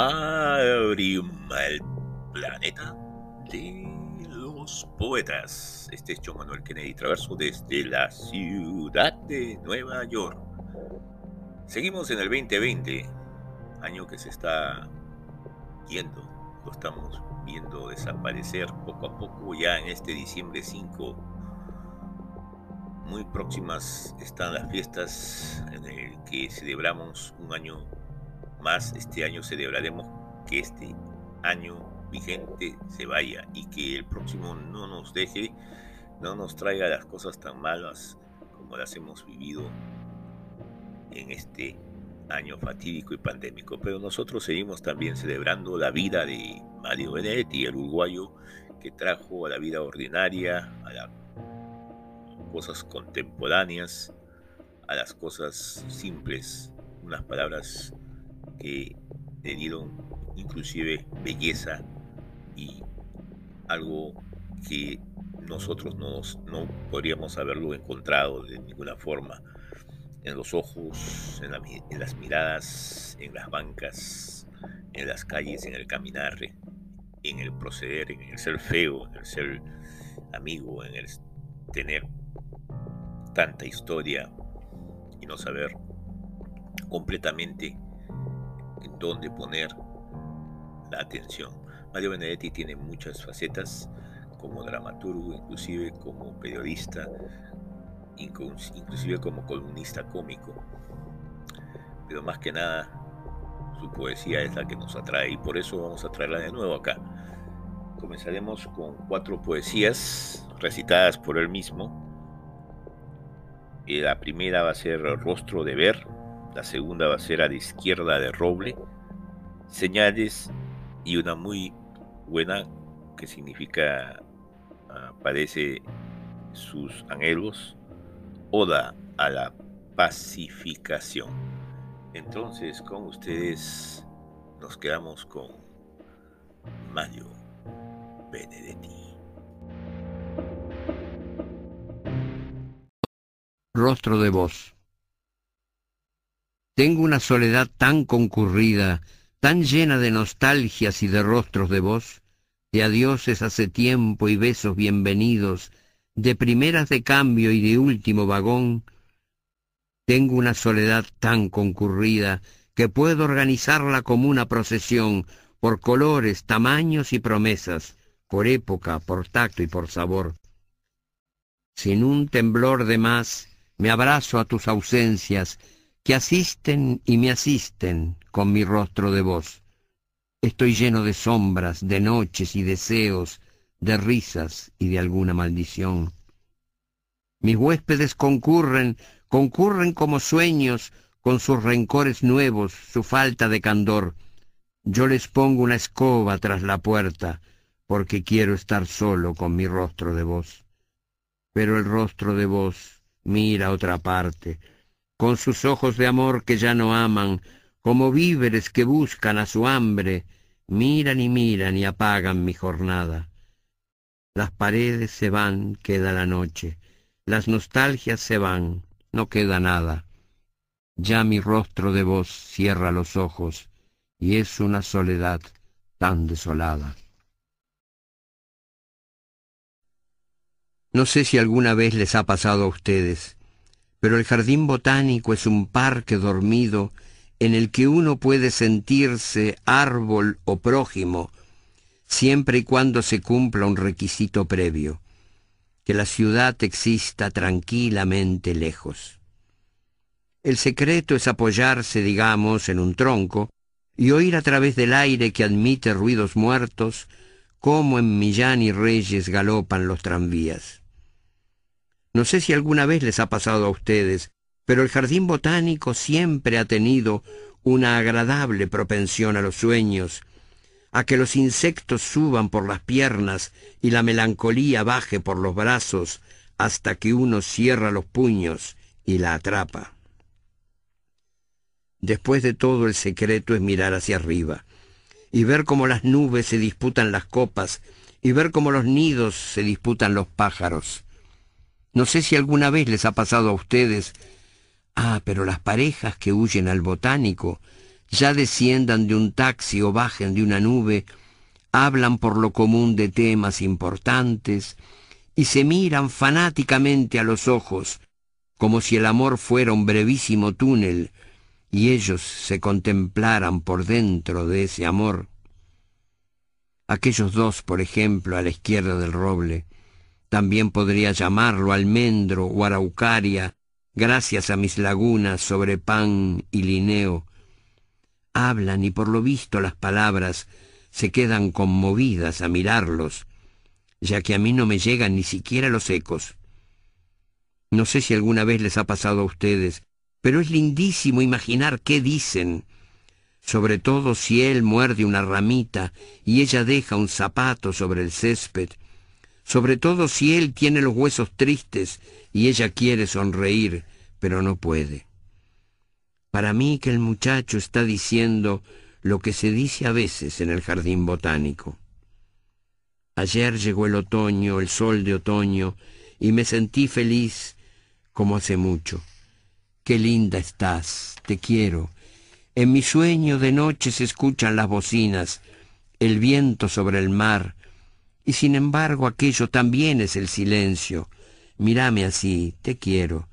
Poemarium, el planeta de los poetas. Este es John Manuel Kennedy Traverso desde la ciudad de Nueva York. Seguimos en el 2020, año que se está yendo, lo estamos viendo desaparecer poco a poco ya en este diciembre 5 muy próximas están las fiestas en el que celebramos un año más. Este año celebraremos que este año vigente se vaya y que el próximo no nos deje, no nos traiga las cosas tan malas como las hemos vivido en este año fatídico y pandémico. Pero nosotros seguimos también celebrando la vida de Mario Benedetti, el uruguayo que trajo a la vida ordinaria, a la cosas contemporáneas a las cosas simples, unas palabras que le dieron inclusive belleza y algo que nosotros no podríamos haberlo encontrado de ninguna forma. En los ojos, en, en, las miradas, en las bancas, en las calles, en el caminar, en el proceder, en el ser feo, en el ser amigo, en el tener tanta historia y no saber completamente en dónde poner la atención. Mario Benedetti tiene muchas facetas como dramaturgo, inclusive como periodista, inclusive como columnista cómico. Pero más que nada, su poesía es la que nos atrae y por eso vamos a traerla de nuevo acá. Comenzaremos con cuatro poesías recitadas por él mismo la primera va a ser Rostro de Ver, la segunda va a ser A la izquierda de Roble, Señales y una muy buena que significa ah, Parece sus anhelos, Oda a la pacificación. Entonces con ustedes nos quedamos con Mario Benedetti. rostro de vos. Tengo una soledad tan concurrida, tan llena de nostalgias y de rostros de vos, de adioses hace tiempo y besos bienvenidos, de primeras de cambio y de último vagón. Tengo una soledad tan concurrida que puedo organizarla como una procesión, por colores, tamaños y promesas, por época, por tacto y por sabor. Sin un temblor de más, me abrazo a tus ausencias, que asisten y me asisten con mi rostro de voz. Estoy lleno de sombras, de noches y deseos, de risas y de alguna maldición. Mis huéspedes concurren, concurren como sueños, con sus rencores nuevos, su falta de candor. Yo les pongo una escoba tras la puerta, porque quiero estar solo con mi rostro de voz. Pero el rostro de voz mira otra parte, con sus ojos de amor que ya no aman, como víveres que buscan a su hambre, miran y miran y apagan mi jornada. Las paredes se van, queda la noche, las nostalgias se van, no queda nada. Ya mi rostro de voz cierra los ojos, y es una soledad tan desolada. No sé si alguna vez les ha pasado a ustedes, pero el jardín botánico es un parque dormido en el que uno puede sentirse árbol o prójimo, siempre y cuando se cumpla un requisito previo, que la ciudad exista tranquilamente lejos. El secreto es apoyarse, digamos, en un tronco y oír a través del aire que admite ruidos muertos cómo en Millán y Reyes galopan los tranvías. No sé si alguna vez les ha pasado a ustedes, pero el jardín botánico siempre ha tenido una agradable propensión a los sueños, a que los insectos suban por las piernas y la melancolía baje por los brazos hasta que uno cierra los puños y la atrapa. Después de todo el secreto es mirar hacia arriba y ver cómo las nubes se disputan las copas y ver cómo los nidos se disputan los pájaros no sé si alguna vez les ha pasado a ustedes. Ah, pero las parejas que huyen al botánico ya desciendan de un taxi o bajen de una nube, hablan por lo común de temas importantes y se miran fanáticamente a los ojos, como si el amor fuera un brevísimo túnel y ellos se contemplaran por dentro de ese amor. Aquellos dos, por ejemplo, a la izquierda del roble, también podría llamarlo almendro o araucaria, gracias a mis lagunas sobre pan y lineo. Hablan y por lo visto las palabras se quedan conmovidas a mirarlos, ya que a mí no me llegan ni siquiera los ecos. No sé si alguna vez les ha pasado a ustedes, pero es lindísimo imaginar qué dicen, sobre todo si él muerde una ramita y ella deja un zapato sobre el césped, sobre todo si él tiene los huesos tristes y ella quiere sonreír, pero no puede. Para mí que el muchacho está diciendo lo que se dice a veces en el jardín botánico. Ayer llegó el otoño, el sol de otoño, y me sentí feliz como hace mucho. Qué linda estás, te quiero. En mi sueño de noche se escuchan las bocinas, el viento sobre el mar, y sin embargo aquello también es el silencio. Mírame así, te quiero.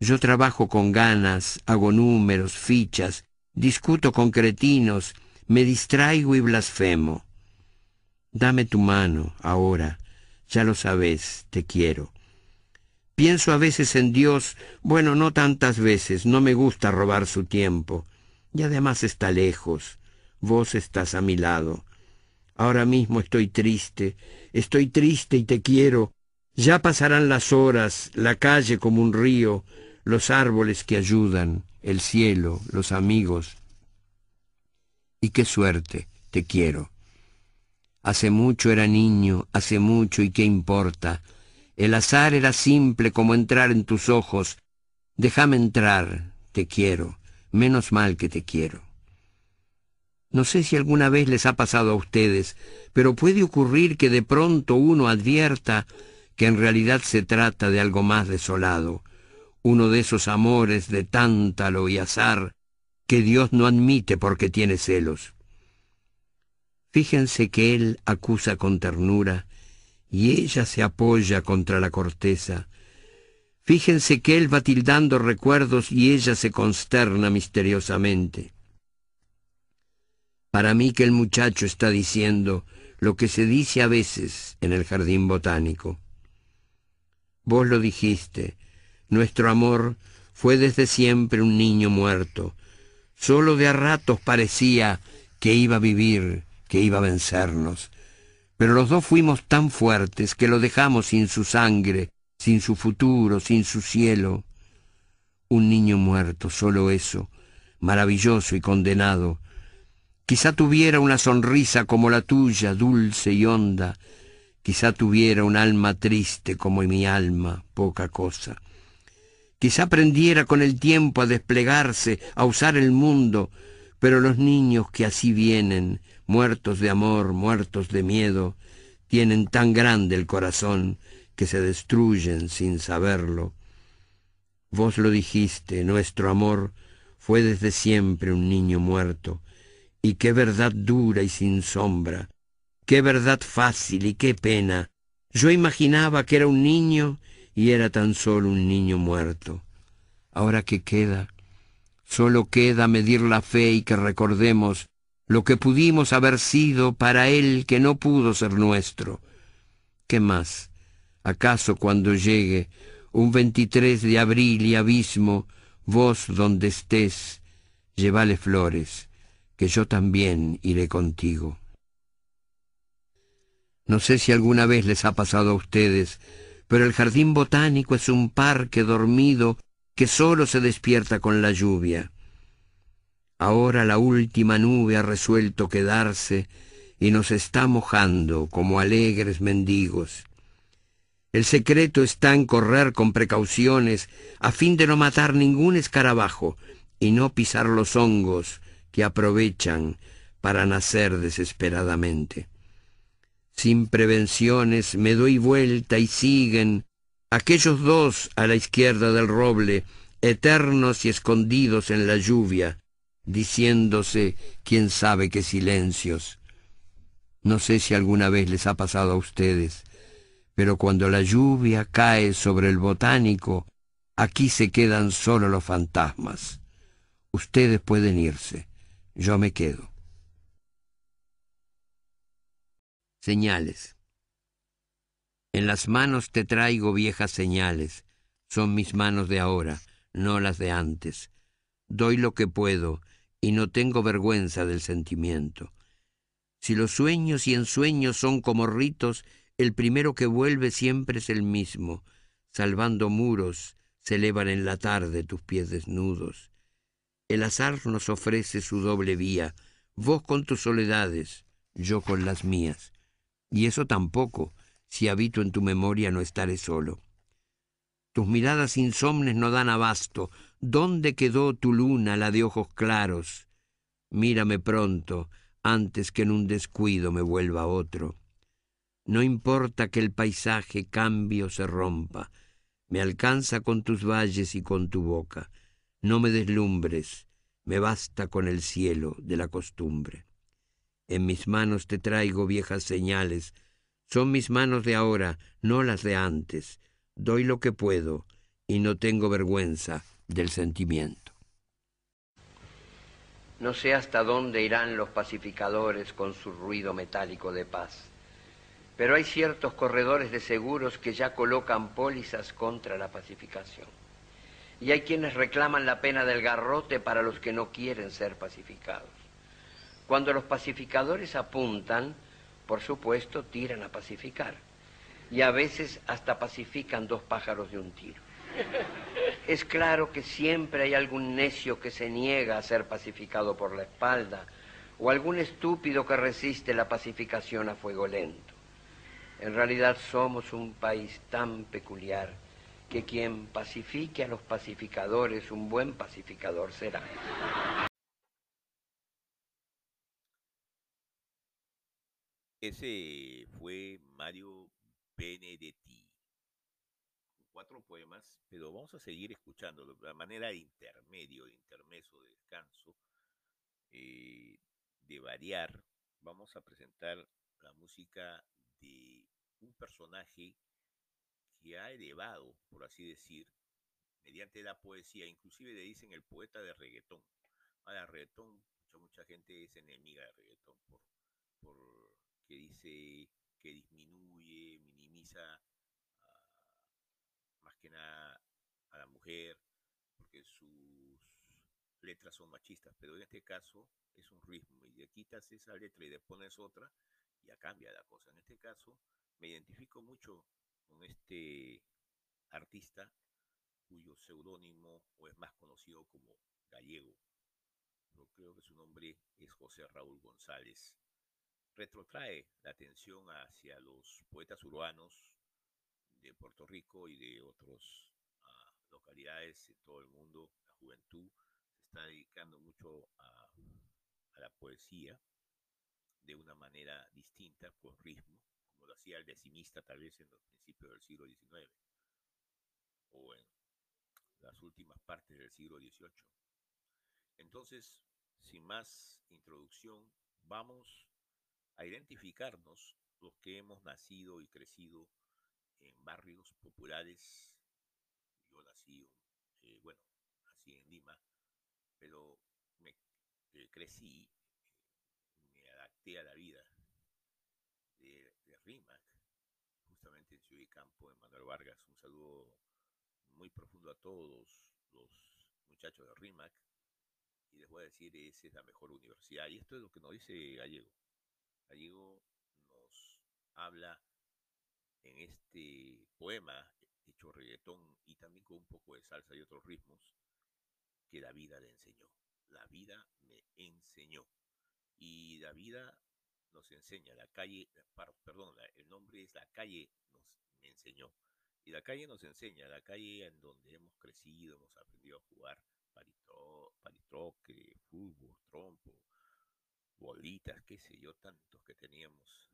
Yo trabajo con ganas, hago números, fichas, discuto con cretinos, me distraigo y blasfemo. Dame tu mano, ahora, ya lo sabes, te quiero. Pienso a veces en Dios, bueno, no tantas veces, no me gusta robar su tiempo. Y además está lejos, vos estás a mi lado. Ahora mismo estoy triste, estoy triste y te quiero. Ya pasarán las horas, la calle como un río, los árboles que ayudan, el cielo, los amigos. Y qué suerte, te quiero. Hace mucho era niño, hace mucho y qué importa. El azar era simple como entrar en tus ojos. Déjame entrar, te quiero, menos mal que te quiero. No sé si alguna vez les ha pasado a ustedes, pero puede ocurrir que de pronto uno advierta que en realidad se trata de algo más desolado, uno de esos amores de tántalo y azar que Dios no admite porque tiene celos. Fíjense que él acusa con ternura y ella se apoya contra la corteza. Fíjense que él va tildando recuerdos y ella se consterna misteriosamente. Para mí que el muchacho está diciendo lo que se dice a veces en el jardín botánico. Vos lo dijiste, nuestro amor fue desde siempre un niño muerto. Solo de a ratos parecía que iba a vivir, que iba a vencernos. Pero los dos fuimos tan fuertes que lo dejamos sin su sangre, sin su futuro, sin su cielo. Un niño muerto, solo eso, maravilloso y condenado. Quizá tuviera una sonrisa como la tuya, dulce y honda. Quizá tuviera un alma triste como mi alma, poca cosa. Quizá aprendiera con el tiempo a desplegarse, a usar el mundo, pero los niños que así vienen, muertos de amor, muertos de miedo, tienen tan grande el corazón que se destruyen sin saberlo. Vos lo dijiste, nuestro amor fue desde siempre un niño muerto, y qué verdad dura y sin sombra, qué verdad fácil y qué pena. Yo imaginaba que era un niño y era tan solo un niño muerto. Ahora que queda, solo queda medir la fe y que recordemos lo que pudimos haber sido para él que no pudo ser nuestro. ¿Qué más? ¿Acaso cuando llegue un 23 de abril y abismo, vos donde estés, llevale flores, yo también iré contigo? No sé si alguna vez les ha pasado a ustedes pero el jardín botánico es un parque dormido que solo se despierta con la lluvia. Ahora la última nube ha resuelto quedarse y nos está mojando como alegres mendigos. El secreto está en correr con precauciones a fin de no matar ningún escarabajo y no pisar los hongos que aprovechan para nacer desesperadamente. Sin prevenciones me doy vuelta y siguen aquellos dos a la izquierda del roble, eternos y escondidos en la lluvia, diciéndose quién sabe qué silencios. No sé si alguna vez les ha pasado a ustedes, pero cuando la lluvia cae sobre el botánico, aquí se quedan solo los fantasmas. Ustedes pueden irse, yo me quedo. Señales. En las manos te traigo viejas señales, son mis manos de ahora, no las de antes. Doy lo que puedo y no tengo vergüenza del sentimiento. Si los sueños y ensueños son como ritos, el primero que vuelve siempre es el mismo. Salvando muros, se elevan en la tarde tus pies desnudos. El azar nos ofrece su doble vía, vos con tus soledades, yo con las mías. Y eso tampoco, si habito en tu memoria no estaré solo. Tus miradas insomnes no dan abasto. ¿Dónde quedó tu luna, la de ojos claros? Mírame pronto, antes que en un descuido me vuelva otro. No importa que el paisaje cambie o se rompa, me alcanza con tus valles y con tu boca. No me deslumbres, me basta con el cielo de la costumbre. En mis manos te traigo viejas señales, son mis manos de ahora, no las de antes doy lo que puedo y no tengo vergüenza del sentimiento. No sé hasta dónde irán los pacificadores con su ruido metálico de paz, pero hay ciertos corredores de seguros que ya colocan pólizas contra la pacificación. Y hay quienes reclaman la pena del garrote para los que no quieren ser pacificados. Cuando los pacificadores apuntan, por supuesto, tiran a pacificar y a veces hasta pacifican dos pájaros de un tiro. Es claro que siempre hay algún necio que se niega a ser pacificado por la espalda o algún estúpido que resiste la pacificación a fuego lento. En realidad somos un país tan peculiar que quien pacifique a los pacificadores, un buen pacificador será. Ese fue Mario Benedetti. Cuatro poemas, pero vamos a seguir escuchándolo de manera de intermedio, de intermeso, de descanso, eh, de variar. Vamos a presentar la música de un personaje que ha elevado, por así decir, mediante la poesía, inclusive le dicen el poeta de reggaetón. Ahora, reggaetón, mucha, mucha gente es enemiga de reggaetón por, por que dice que disminuye, minimiza más que nada a la mujer, porque sus letras son machistas, pero en este caso es un ritmo y le quitas esa letra y le pones otra, ya cambia la cosa. En este caso me identifico mucho con este artista cuyo seudónimo o es más conocido como Gallego. Yo creo que su nombre es José Raúl González retrotrae la atención hacia los poetas urbanos de Puerto Rico y de otras ah, localidades de todo el mundo. La juventud se está dedicando mucho a, a, la poesía de una manera distinta, con ritmo, lo hacía el decimista tal vez en los principios del siglo XIX o en las últimas partes del siglo XVIII. Entonces, sin más introducción, vamos a identificarnos los que hemos nacido y crecido en barrios populares. Yo nací, eh, bueno, nací en Lima, pero me eh, crecí, me adapté a la vida RIMAC, justamente en Ciudad y Campo, en Manuel Vargas. Un saludo muy profundo a todos los muchachos de RIMAC. Y les voy a decir, esa es la mejor universidad. Y esto es lo que nos dice Gallego. Gallego nos habla en este poema hecho reggaetón y también con un poco de salsa y otros ritmos que la vida le enseñó. La vida me enseñó. Y la vida nos enseña, la calle, perdón, el nombre es La calle nos me enseñó. Y la calle nos enseña, la calle en donde hemos crecido, hemos aprendido a jugar palitroque, fútbol, trompo, bolitas, qué sé yo, tantos que teníamos,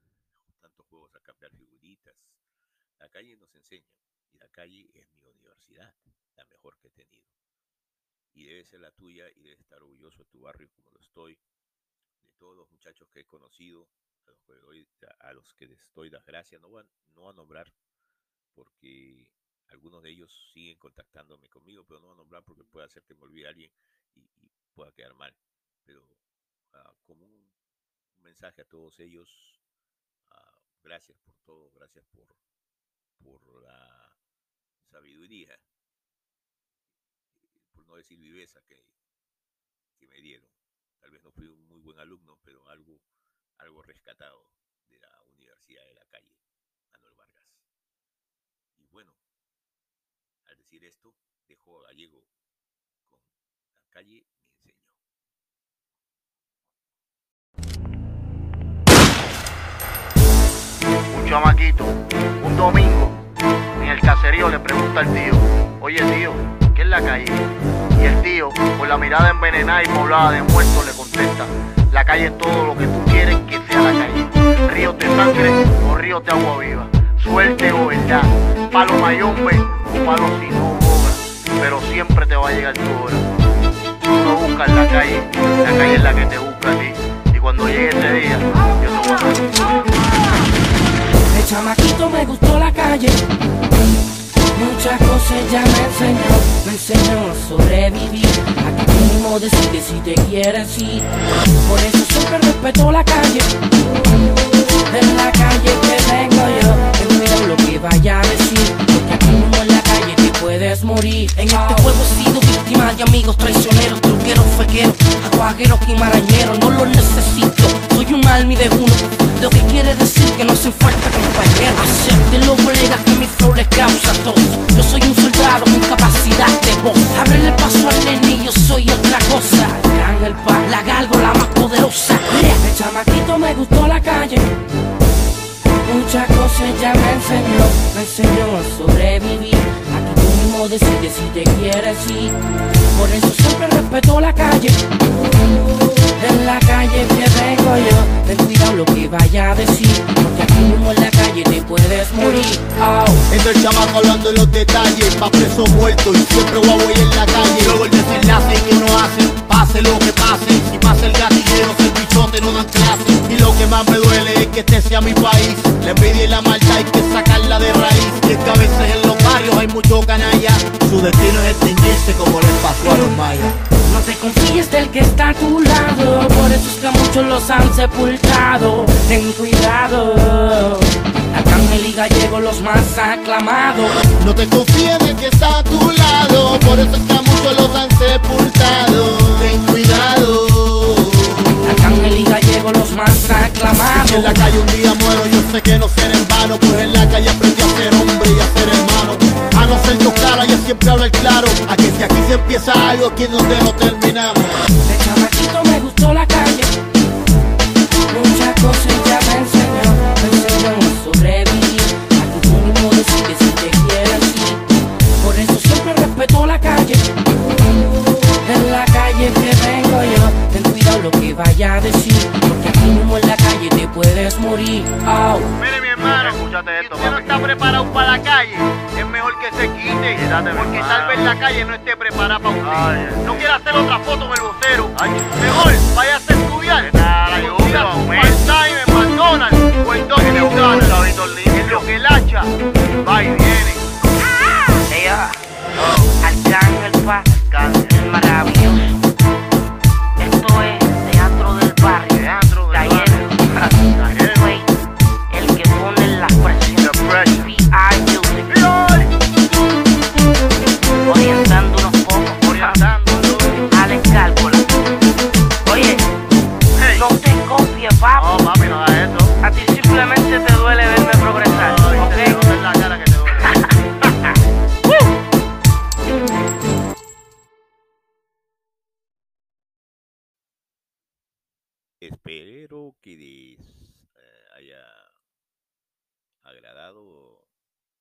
tantos juegos a cambiar figuritas. La calle nos enseña y la calle es mi universidad, la mejor que he tenido. y debe ser la tuya y debes estar orgulloso de tu barrio como lo estoy, todos los muchachos que he conocido, a los que, doy, a los que les doy las gracias, no, van, no a nombrar porque algunos de ellos siguen contactándome conmigo, pero no a nombrar porque puede hacer que me olvide alguien y, pueda quedar mal. Pero uh, como un, mensaje a todos ellos, uh, gracias por todo, gracias por, por la sabiduría, por no decir viveza que, que me dieron. Tal vez no fui un muy buen alumno, pero algo, algo rescatado de la Universidad de la Calle, Manuel Vargas. Y bueno, al decir esto, dejo a Gallego con la calle me enseñó. Un chamaquito, un domingo, en el caserío le pregunta al tío, oye tío, ¿qué es la calle? Y el tío, con la mirada envenenada y poblada de muertos, le contesta, la calle es todo lo que tú quieres que sea la calle. Ríos de sangre o ríos de agua viva, suerte o verdad, palo mayombe o palo sin boga, pero siempre te va a llegar tu hora. Sobrevivir. A que tú mismo decides si te quieres ir. Por eso siempre respeto la calle. En la calle que vengo yo, ten cuidado lo que vaya a decir. Porque aquí mismo en la calle te puedes morir. En este juego he sido víctima de amigos traicioneros, truqueros, fequeros, aguagueros y marañeros. No los necesito, soy un almi de uno. Lo que quiere decir que no hacen falta compañeros. Hacerte los colegas que mi flow les causa tos. Yo soy un soldado con capacidad de voz. Ábrele paso al nene, yo soy otra cosa. Ángel pa, la gárgola más poderosa. De chamaquito me gustó la calle. Muchas cosas ya me enseñó, me enseñó a sobrevivir. Mismo decides si te quieres ir. Por eso siempre respeto la calle. En la calle que vengo yo, ten cuidado lo que vaya a decir. Porque aquí mismo en la calle te puedes morir. Oh. Entre el chamaco hablando de los detalles, pa' preso muerto y siempre Huawei en la calle. Luego el desenlace que uno hace, pase lo que pase. Si pasa el gatillero, el bichote no dan clase. Y lo que más me duele es que este sea mi país. La envidia la maldad hay que sacarla de raíz. Y es que a veces hay mucho canalla. Su destino es extinguirse como les pasó a los mayas. No te confíes del que está a tu lado, por eso es que muchos los han sepultado. Ten cuidado, Arcángel y Gallego los más aclamados. No te confíes del que está a tu lado, por eso es que a muchos los han sepultado. Ten cuidado. Arcángel y Gallego los más aclamados. Si en la calle un día muero, yo sé que no será en vano, pues en la calle aprendí a ser hombre y a ser hermano. No ser yo clara, ya siempre habla el claro. A que si aquí se empieza algo, aquí es donde no terminamos.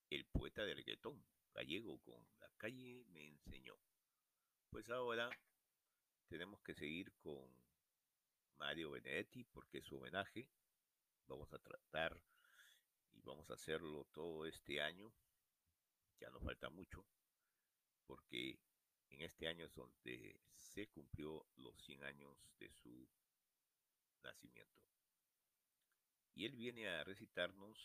El poeta del reggaetón gallego con La calle me enseñó. Pues ahora tenemos que seguir con Mario Benedetti porque es su homenaje. Vamos a tratar y vamos a hacerlo todo este año. Ya nos falta mucho porque en este año es donde se cumplió los 100 años de su nacimiento. Y él viene a recitarnos,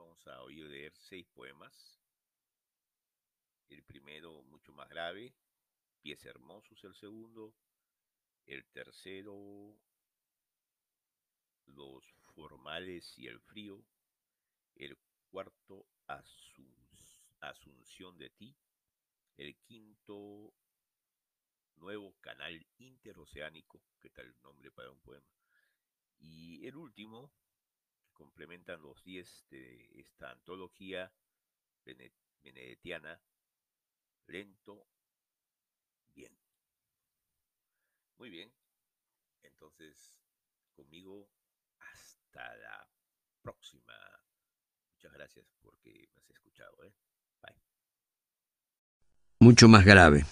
vamos a oír leer seis poemas. El primero, mucho más grave, Pies Hermosos el segundo, el tercero, Los formales y el frío, el cuarto, Asunción de ti, el quinto, Nuevo Canal Interoceánico, ¿qué tal el nombre para un poema? Y el último, complementan los diez de esta antología benedetiana, lento, bien. Muy bien, entonces conmigo hasta la próxima. Muchas gracias porque me has escuchado. ¿eh? Bye. Mucho más grave.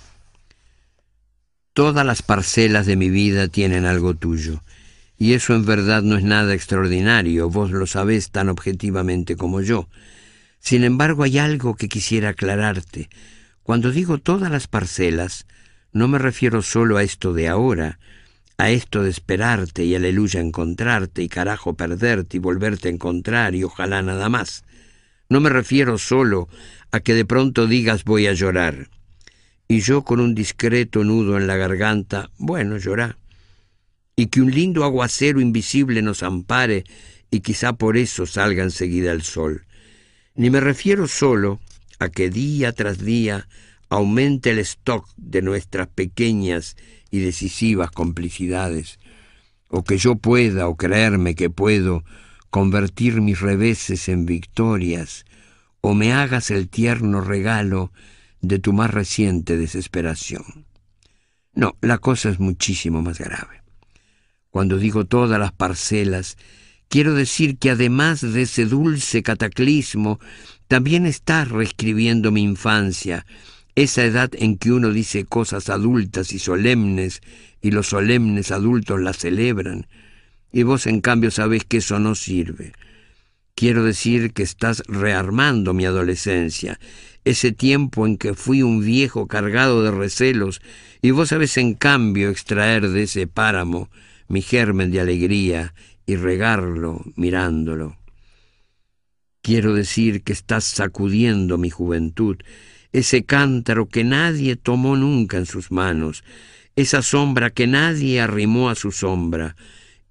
Todas las parcelas de mi vida tienen algo tuyo. Y eso en verdad no es nada extraordinario, vos lo sabés tan objetivamente como yo. Sin embargo, hay algo que quisiera aclararte. Cuando digo todas las parcelas, no me refiero solo a esto de ahora, a esto de esperarte y aleluya encontrarte y carajo perderte y volverte a encontrar y ojalá nada más. No me refiero solo a que de pronto digas voy a llorar. Y yo con un discreto nudo en la garganta, bueno, llorá y que un lindo aguacero invisible nos ampare y quizá por eso salga enseguida el sol. Ni me refiero solo a que día tras día aumente el stock de nuestras pequeñas y decisivas complicidades, o que yo pueda o creerme que puedo convertir mis reveses en victorias, o me hagas el tierno regalo de tu más reciente desesperación. No, la cosa es muchísimo más grave. Cuando digo todas las parcelas, quiero decir que además de ese dulce cataclismo, también estás reescribiendo mi infancia, esa edad en que uno dice cosas adultas y solemnes, y los solemnes adultos las celebran, y vos en cambio sabés que eso no sirve. Quiero decir que estás rearmando mi adolescencia, ese tiempo en que fui un viejo cargado de recelos, y vos sabés en cambio extraer de ese páramo mi germen de alegría y regarlo mirándolo. Quiero decir que estás sacudiendo mi juventud, ese cántaro que nadie tomó nunca en sus manos, esa sombra que nadie arrimó a su sombra,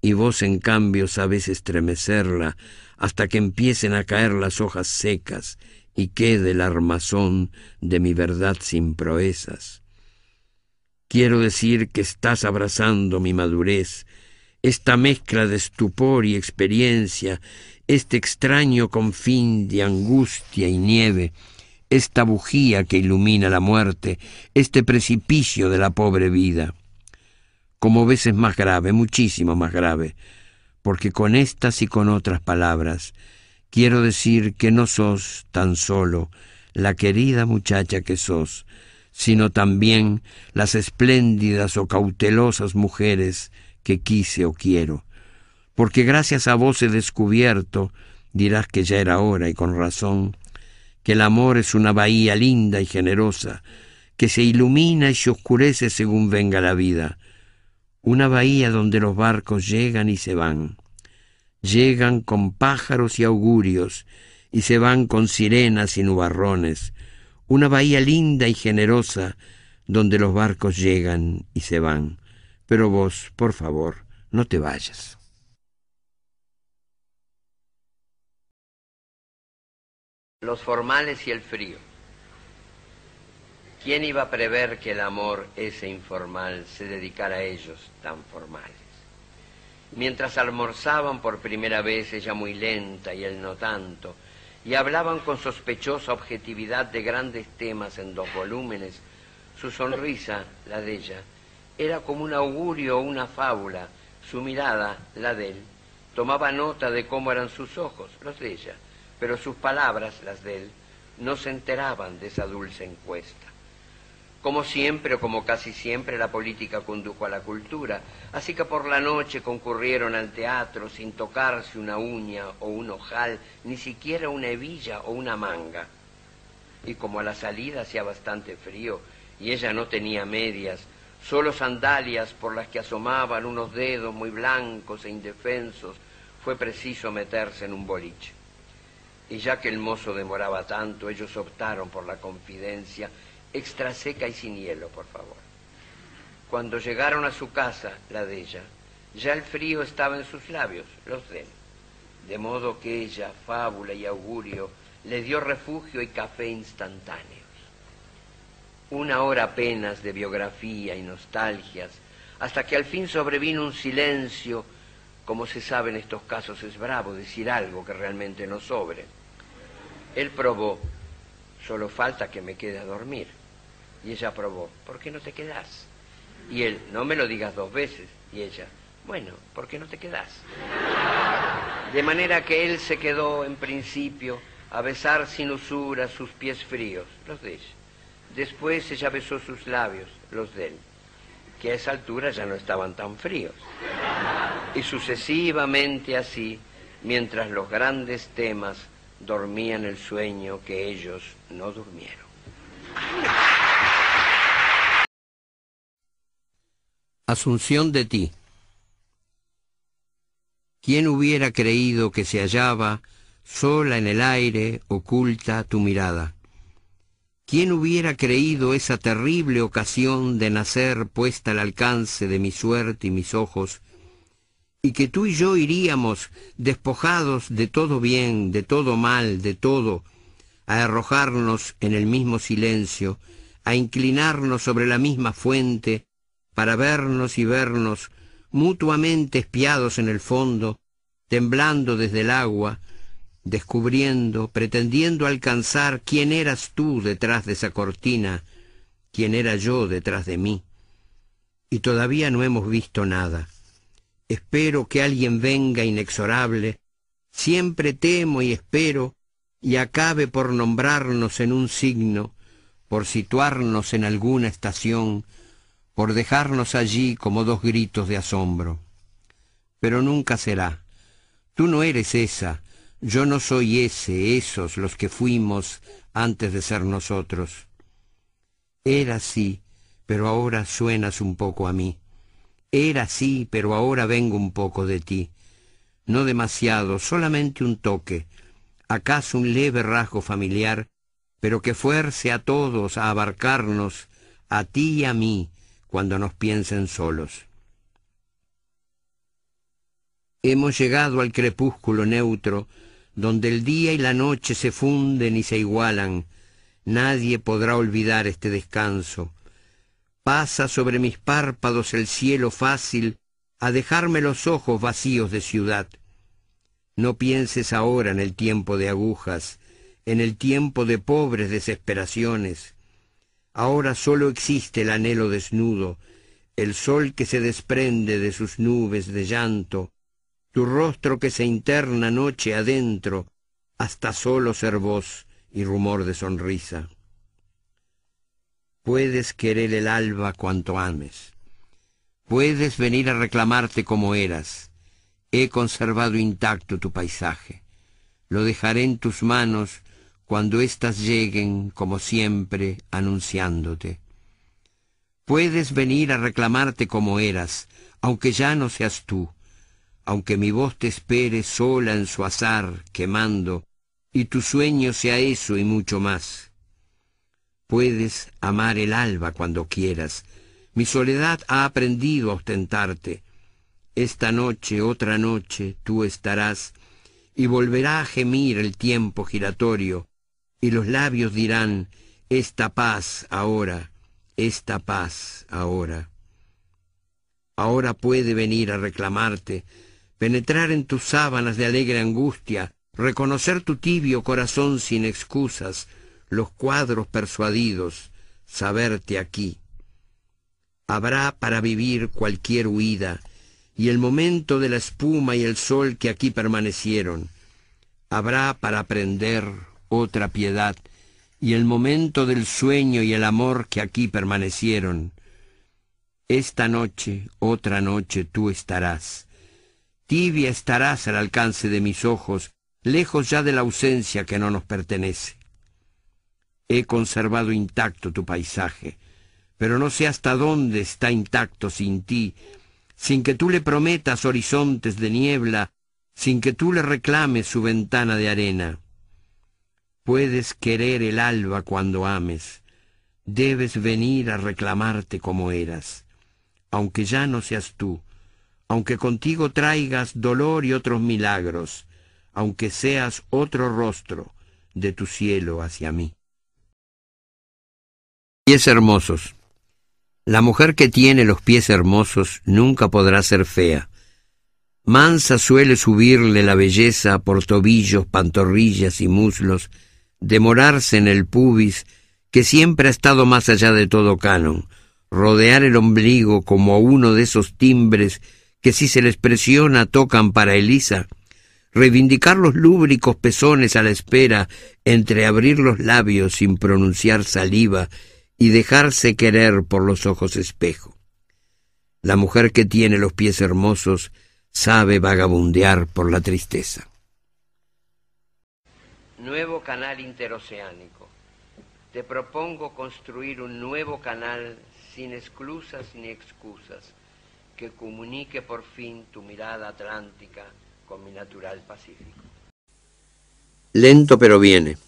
y vos en cambio sabes estremecerla hasta que empiecen a caer las hojas secas y quede el armazón de mi verdad sin proezas. Quiero decir que estás abrazando mi madurez, esta mezcla de estupor y experiencia, este extraño confín de angustia y nieve, esta bujía que ilumina la muerte, este precipicio de la pobre vida. Como ves es más grave, muchísimo más grave, porque con estas y con otras palabras quiero decir que no sos tan solo la querida muchacha que sos, sino también las espléndidas o cautelosas mujeres que quise o quiero. Porque gracias a vos he descubierto, dirás que ya era hora y con razón, que el amor es una bahía linda y generosa, que se ilumina y se oscurece según venga la vida, una bahía donde los barcos llegan y se van, llegan con pájaros y augurios, y se van con sirenas y nubarrones, una bahía linda y generosa donde los barcos llegan y se van. Pero vos, por favor, no te vayas. Los formales y el frío. ¿Quién iba a prever que el amor, ese informal, se dedicara a ellos tan formales? Mientras almorzaban por primera vez, ella muy lenta y él no tanto, y hablaban con sospechosa objetividad de grandes temas en dos volúmenes, su sonrisa, la de ella, era como un augurio o una fábula. Su mirada, la de él, tomaba nota de cómo eran sus ojos, los de ella, pero sus palabras, las de él, no se enteraban de esa dulce encuesta. Como siempre o como casi siempre la política condujo a la cultura, así que por la noche concurrieron al teatro sin tocarse una uña o un ojal, ni siquiera una hebilla o una manga. y como a la salida hacía bastante frío y ella no tenía medias, solo sandalias por las que asomaban unos dedos muy blancos e indefensos, fue preciso meterse en un boliche. Y ya que el mozo demoraba tanto, ellos optaron por la confidencia extra seca y sin hielo, por favor. Cuando llegaron a su casa, la de ella, ya el frío estaba en sus labios, los de él. De modo que ella, fábula y augurio, le dio refugio y café instantáneos. Una hora apenas de biografía y nostalgias, hasta que al fin sobrevino un silencio. Como se sabe en estos casos es bravo decir algo que realmente no sobre. Él probó, solo falta que me quede a dormir. Y ella probó, ¿por qué no te quedas? Y él, no me lo digas dos veces. Y ella, bueno, ¿por qué no te quedas? De manera que él se quedó en principio a besar sin usura sus pies fríos, los de ella. Después ella besó sus labios, los de él, que a esa altura ya no estaban tan fríos. Y sucesivamente así, mientras los grandes temas dormían el sueño que ellos no durmieron. Asunción de ti. ¿Quién hubiera creído que se hallaba sola en el aire, oculta tu mirada? ¿Quién hubiera creído esa terrible ocasión de nacer puesta al alcance de mi suerte y mis ojos, y que tú y yo iríamos despojados de todo bien, de todo mal, de todo, a arrojarnos en el mismo silencio, a inclinarnos sobre la misma fuente, para vernos y vernos mutuamente espiados en el fondo, temblando desde el agua, descubriendo, pretendiendo alcanzar quién eras tú detrás de esa cortina, quién era yo detrás de mí. Y todavía no hemos visto nada. Espero que alguien venga inexorable, siempre temo y espero, y acabe por nombrarnos en un signo, por situarnos en alguna estación, por dejarnos allí como dos gritos de asombro. Pero nunca será. Tú no eres esa, yo no soy ese, esos los que fuimos antes de ser nosotros. Era así, pero ahora suenas un poco a mí. Era así, pero ahora vengo un poco de ti. No demasiado, solamente un toque, acaso un leve rasgo familiar, pero que fuerce a todos a abarcarnos, a ti y a mí, cuando nos piensen solos. Hemos llegado al crepúsculo neutro, donde el día y la noche se funden y se igualan. Nadie podrá olvidar este descanso. Pasa sobre mis párpados el cielo fácil a dejarme los ojos vacíos de ciudad. No pienses ahora en el tiempo de agujas, en el tiempo de pobres desesperaciones. Ahora solo existe el anhelo desnudo, el sol que se desprende de sus nubes de llanto, tu rostro que se interna noche adentro, hasta solo ser voz y rumor de sonrisa. Puedes querer el alba cuanto ames. Puedes venir a reclamarte como eras. He conservado intacto tu paisaje. Lo dejaré en tus manos cuando éstas lleguen, como siempre, anunciándote. Puedes venir a reclamarte como eras, aunque ya no seas tú, aunque mi voz te espere sola en su azar, quemando, y tu sueño sea eso y mucho más. Puedes amar el alba cuando quieras. Mi soledad ha aprendido a ostentarte. Esta noche, otra noche, tú estarás, y volverá a gemir el tiempo giratorio, y los labios dirán, esta paz ahora, esta paz ahora. Ahora puede venir a reclamarte, penetrar en tus sábanas de alegre angustia, reconocer tu tibio corazón sin excusas, los cuadros persuadidos, saberte aquí. Habrá para vivir cualquier huida, y el momento de la espuma y el sol que aquí permanecieron. Habrá para aprender otra piedad, y el momento del sueño y el amor que aquí permanecieron. Esta noche, otra noche, tú estarás. Tibia estarás al alcance de mis ojos, lejos ya de la ausencia que no nos pertenece. He conservado intacto tu paisaje, pero no sé hasta dónde está intacto sin ti, sin que tú le prometas horizontes de niebla, sin que tú le reclames su ventana de arena. Puedes querer el alba cuando ames, debes venir a reclamarte como eras, aunque ya no seas tú, aunque contigo traigas dolor y otros milagros, aunque seas otro rostro de tu cielo hacia mí. Pies hermosos. La mujer que tiene los pies hermosos nunca podrá ser fea. Mansa suele subirle la belleza por tobillos, pantorrillas y muslos, demorarse en el pubis, que siempre ha estado más allá de todo canon, rodear el ombligo como uno de esos timbres que si se les presiona tocan para Elisa, reivindicar los lúbricos pezones a la espera, entreabrir los labios sin pronunciar saliva y dejarse querer por los ojos espejo. La mujer que tiene los pies hermosos sabe vagabundear por la tristeza. Nuevo canal interoceánico. Te propongo construir un nuevo canal sin esclusas ni excusas, que comunique por fin tu mirada atlántica con mi natural pacífico. Lento pero viene.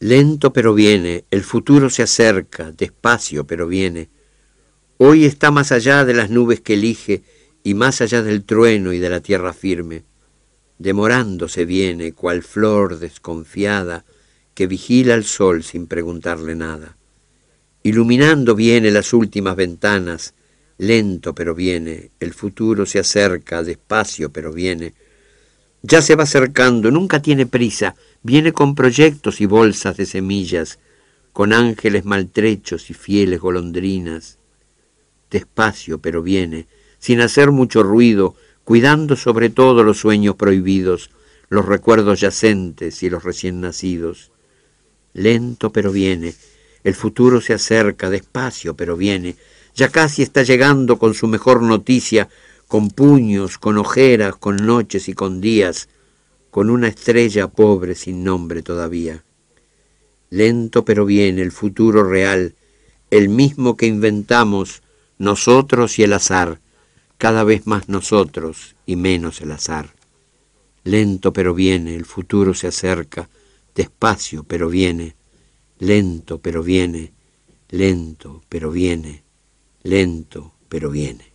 Lento pero viene, el futuro se acerca, despacio pero viene. Hoy está más allá de las nubes que elige y más allá del trueno y de la tierra firme. Demorándose viene, cual flor desconfiada que vigila al sol sin preguntarle nada. Iluminando viene las últimas ventanas, lento pero viene, el futuro se acerca, despacio pero viene. Ya se va acercando, nunca tiene prisa, Viene con proyectos y bolsas de semillas, con ángeles maltrechos y fieles golondrinas. Despacio, pero viene, sin hacer mucho ruido, cuidando sobre todo los sueños prohibidos, los recuerdos yacentes y los recién nacidos. Lento, pero viene, el futuro se acerca, despacio, pero viene, ya casi está llegando con su mejor noticia, con puños, con ojeras, con noches y con días, con una estrella pobre sin nombre todavía. Lento pero bien el futuro real, el mismo que inventamos nosotros y el azar, cada vez más nosotros y menos el azar. Lento pero viene, el futuro se acerca, despacio pero viene, lento pero viene, lento pero viene, lento pero viene.